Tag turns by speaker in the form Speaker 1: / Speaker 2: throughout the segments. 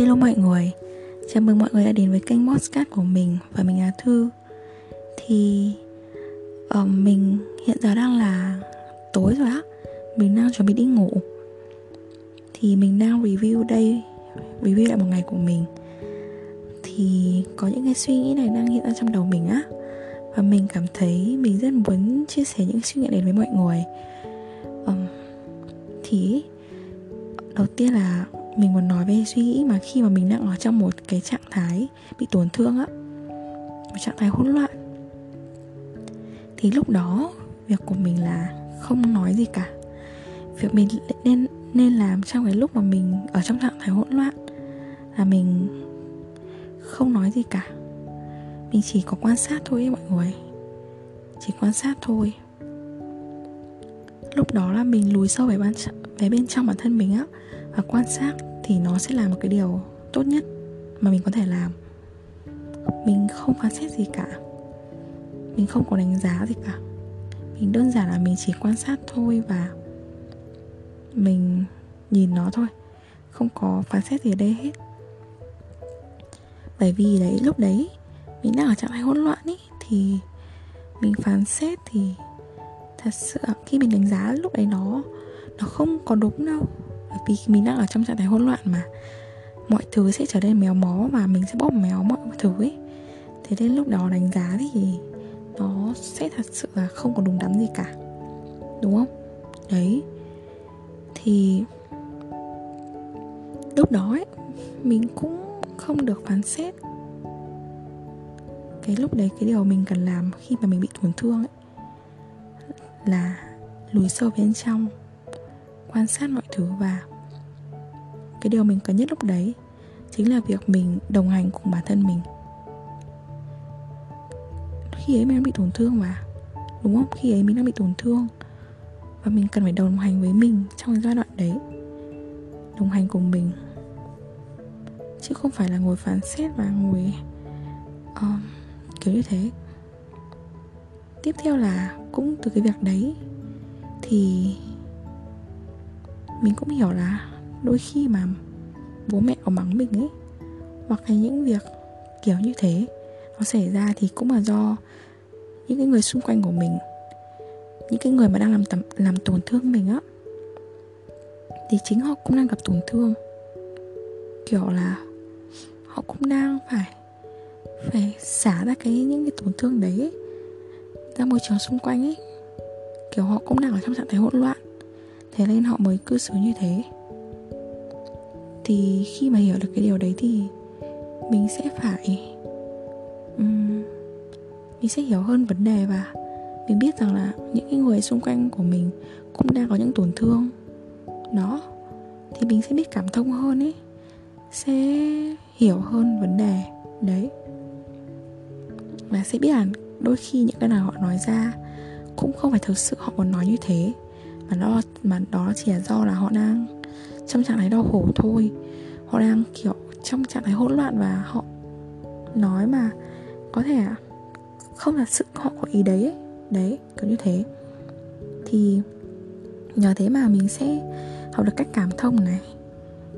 Speaker 1: Hello mọi người. Chào mừng mọi người đã đến với kênh podcast của mình Và mình là Thư. Thì uh, Mình hiện giờ đang là tối rồi á. Mình đang chuẩn bị đi ngủ. Thì mình đang review đây Review lại một ngày của mình. Thì có những cái suy nghĩ này đang hiện ra trong đầu mình á. Và mình cảm thấy mình rất muốn chia sẻ những suy nghĩ này với mọi người. Um, Thì Đầu tiên là mình muốn nói về suy nghĩ mà khi mà mình đang ở trong một cái trạng thái bị tổn thương á, một trạng thái hỗn loạn, thì lúc đó việc của mình là không nói gì cả. Việc mình nên nên làm trong cái lúc mà mình ở trong trạng thái hỗn loạn là mình không nói gì cả. Mình chỉ có quan sát thôi ấy mọi người, chỉ quan sát thôi. Lúc đó là mình lùi sâu về bên về bên trong bản thân mình á và quan sát thì nó sẽ là một cái điều tốt nhất mà mình có thể làm. Mình không phán xét gì cả. Mình không có đánh giá gì cả. Mình đơn giản là mình chỉ quan sát thôi và mình nhìn nó thôi. Không có phán xét gì ở đây hết. Bởi vì đấy, lúc đấy mình đang ở trạng thái hỗn loạn ý, thì mình phán xét thì thật sự khi mình đánh giá lúc đấy nó nó không có đúng đâu bởi vì mình đang ở trong trạng thái hỗn loạn mà. Mọi thứ sẽ trở nên méo mó và mình sẽ bóp méo mọi thứ ấy. Thế nên lúc đó đánh giá thì nó sẽ thật sự là không có đúng đắn gì cả. Đúng không? Đấy. Thì lúc đó ấy, mình cũng không được phán xét. Cái lúc đấy, cái điều mình cần làm khi mà mình bị tổn thương ấy, là lùi sâu bên trong quan sát mọi thứ và cái điều mình cần nhất lúc đấy chính là việc mình đồng hành cùng bản thân mình. Khi ấy mình đang bị tổn thương mà đúng không? Khi ấy mình đang bị tổn thương và mình cần phải đồng hành với mình trong giai đoạn đấy đồng hành cùng mình. Chứ không phải là ngồi phán xét và ngồi uh, kiểu như thế. Tiếp theo là cũng từ cái việc đấy thì mình cũng hiểu là đôi khi mà bố mẹ có mắng mình ấy hoặc là những việc kiểu như thế nó xảy ra thì cũng là do những cái người xung quanh của mình những cái người mà đang làm tầm, làm tổn thương mình á. Thì chính họ cũng đang gặp tổn thương. Kiểu là họ cũng đang phải phải xả ra cái những cái tổn thương đấy ấy, ra môi trường xung quanh ấy. Kiểu họ cũng đang ở trong trạng thái hỗn loạn thế nên họ mới cư xử như thế. Thì khi mà hiểu được cái điều đấy thì mình sẽ phải um, mình sẽ hiểu hơn vấn đề và mình biết rằng là những cái người xung quanh của mình cũng đang có những tổn thương. Đó thì mình sẽ biết cảm thông hơn ấy sẽ hiểu hơn vấn đề đấy. Và sẽ biết là đôi khi những cái nào họ nói ra cũng không phải thực sự họ muốn nói như thế mà đó mà đó chỉ là do là họ đang, trong trạng thái đau khổ thôi. Họ đang, kiểu, trong trạng thái hỗn loạn và họ nói mà có thể không là sự họ có ý đấy ấy. đấy, kiểu như thế. Thì nhờ thế mà mình sẽ học được cách cảm thông này,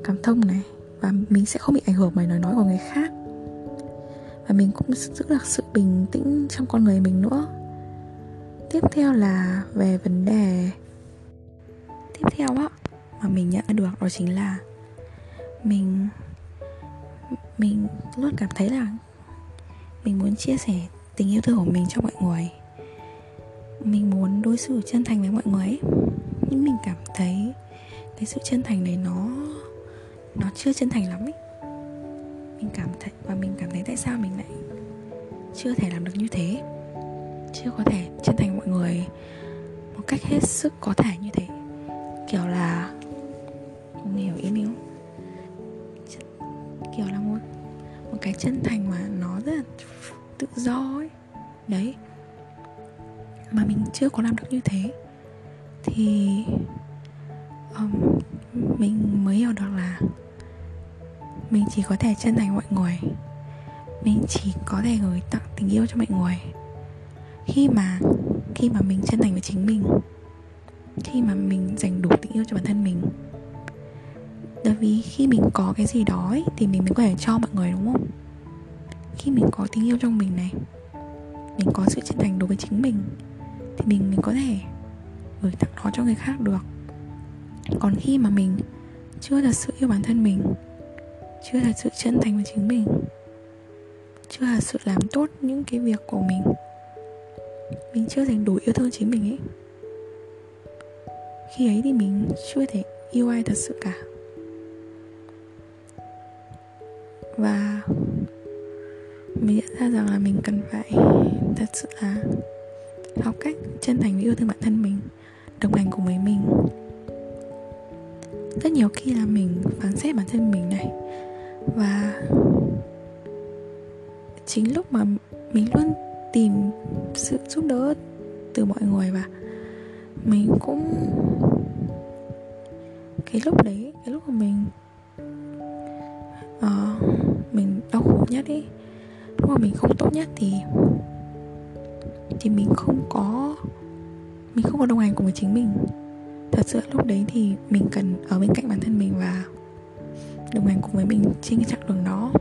Speaker 1: cảm thông này, và mình sẽ không bị ảnh hưởng bởi lời nói của người khác. Và mình cũng giữ được sự bình tĩnh trong con người mình nữa. Tiếp theo là về vấn đề theo á, mà mình nhận được đó chính là mình mình luôn cảm thấy là mình muốn chia sẻ tình yêu thương của mình cho mọi người. Mình muốn đối xử chân thành với mọi người ấy. nhưng mình cảm thấy cái sự chân thành này nó nó chưa chân thành lắm ấy. Mình cảm thấy, và mình cảm thấy tại sao mình lại chưa thể làm được như thế. Chưa có thể chân thành mọi người một cách hết sức có thể như thế kiểu là không hiểu ý mình không kiểu là một một cái chân thành mà nó rất là tự do ấy. Đấy. Mà mình chưa có làm được như thế. Thì um, mình mới hiểu được là mình chỉ có thể chân thành mọi người. Mình chỉ có thể gửi tặng tình yêu cho mọi người. Khi mà khi mà mình chân thành với chính mình khi mà mình dành đủ tình yêu cho bản thân mình. Tại vì khi mình có cái gì đó ấy, Thì mình mới có thể cho mọi người đúng không? Khi mình có tình yêu trong mình này Mình có sự chân thành đối với chính mình Thì mình mình có thể Gửi tặng nó cho người khác được. Còn khi mà mình Chưa thật sự yêu bản thân mình Chưa thật sự chân thành với chính mình Chưa thật sự làm tốt những cái việc của mình Mình chưa dành đủ yêu thương chính mình ấy khi ấy thì mình chưa thể yêu ai thật sự cả. Và mình nhận ra rằng là mình cần phải thật sự là học cách chân thành và yêu thương bản thân mình, đồng hành cùng với mình. Rất nhiều khi là mình phán xét bản thân mình này, và chính lúc mà mình luôn tìm sự giúp đỡ từ mọi người và mình cũng cái lúc đấy cái lúc mà mình uh, mình đau khổ nhất ý lúc mà mình không tốt nhất thì thì mình không có mình không có đồng hành cùng với chính mình. Thật sự lúc đấy thì mình cần ở bên cạnh bản thân mình và đồng hành cùng với mình trên cái chặng đường đó.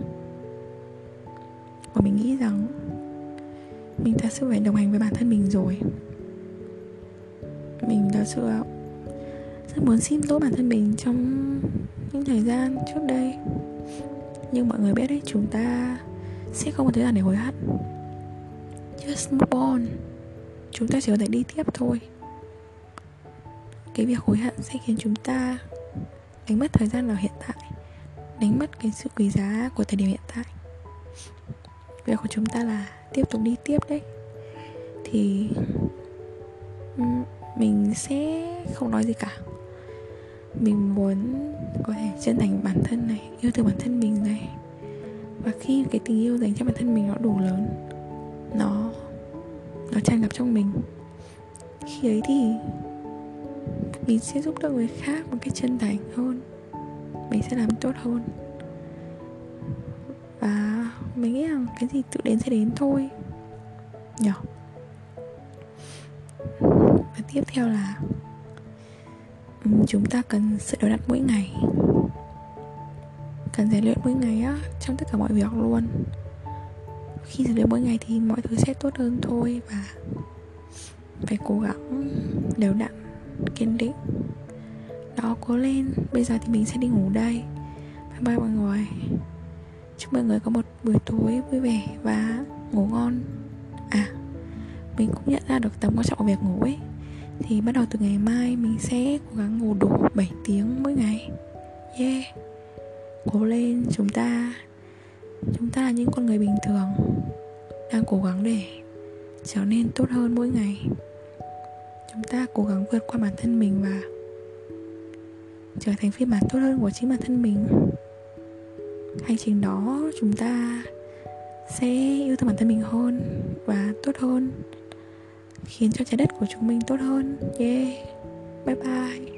Speaker 1: Và mình nghĩ rằng mình thật sự phải đồng hành với bản thân mình rồi mình thật sự rất muốn xin lỗi bản thân mình trong những thời gian trước đây. Nhưng mọi người biết đấy, chúng ta sẽ không có thời gian để hối hận. Just move on. Chúng ta chỉ có thể đi tiếp thôi. Cái việc hối hận sẽ khiến chúng ta đánh mất thời gian ở hiện tại, đánh mất cái sự quý giá của thời điểm hiện tại. Việc của chúng ta là tiếp tục đi tiếp đấy. Thì mình sẽ không nói gì cả. Mình muốn có thể chân thành bản thân này, yêu thương bản thân mình này. Và khi cái tình yêu dành cho bản thân mình nó đủ lớn, nó nó tràn ngập trong mình, khi ấy thì mình sẽ giúp đỡ người khác một cách chân thành hơn. Mình sẽ làm tốt hơn. Và mình nghĩ rằng cái gì tự đến sẽ đến thôi. Nhở? yeah tiếp theo là chúng ta cần sự đối đặn mỗi ngày. Cần rèn luyện mỗi ngày á, trong tất cả mọi việc luôn. Khi rèn luyện mỗi ngày thì mọi thứ sẽ tốt hơn thôi và phải cố gắng đều đặn, kiên định. Đó, cố lên. Bây giờ thì mình sẽ đi ngủ đây. Bye bye mọi người. Chúc mọi người có một buổi tối vui vẻ và ngủ ngon. À mình cũng nhận ra được tầm quan trọng của việc ngủ ấy thì bắt đầu từ ngày mai mình sẽ cố gắng ngủ đủ 7 tiếng mỗi ngày. Yeah. Cố lên, chúng ta chúng ta là những con người bình thường, đang cố gắng để trở nên tốt hơn mỗi ngày. Chúng ta cố gắng vượt qua bản thân mình và trở thành phiên bản tốt hơn của chính bản thân mình. Hành trình đó, chúng ta sẽ yêu thương bản thân mình hơn và tốt hơn khiến cho trái đất của chúng mình tốt hơn. Yeah. Bye bye.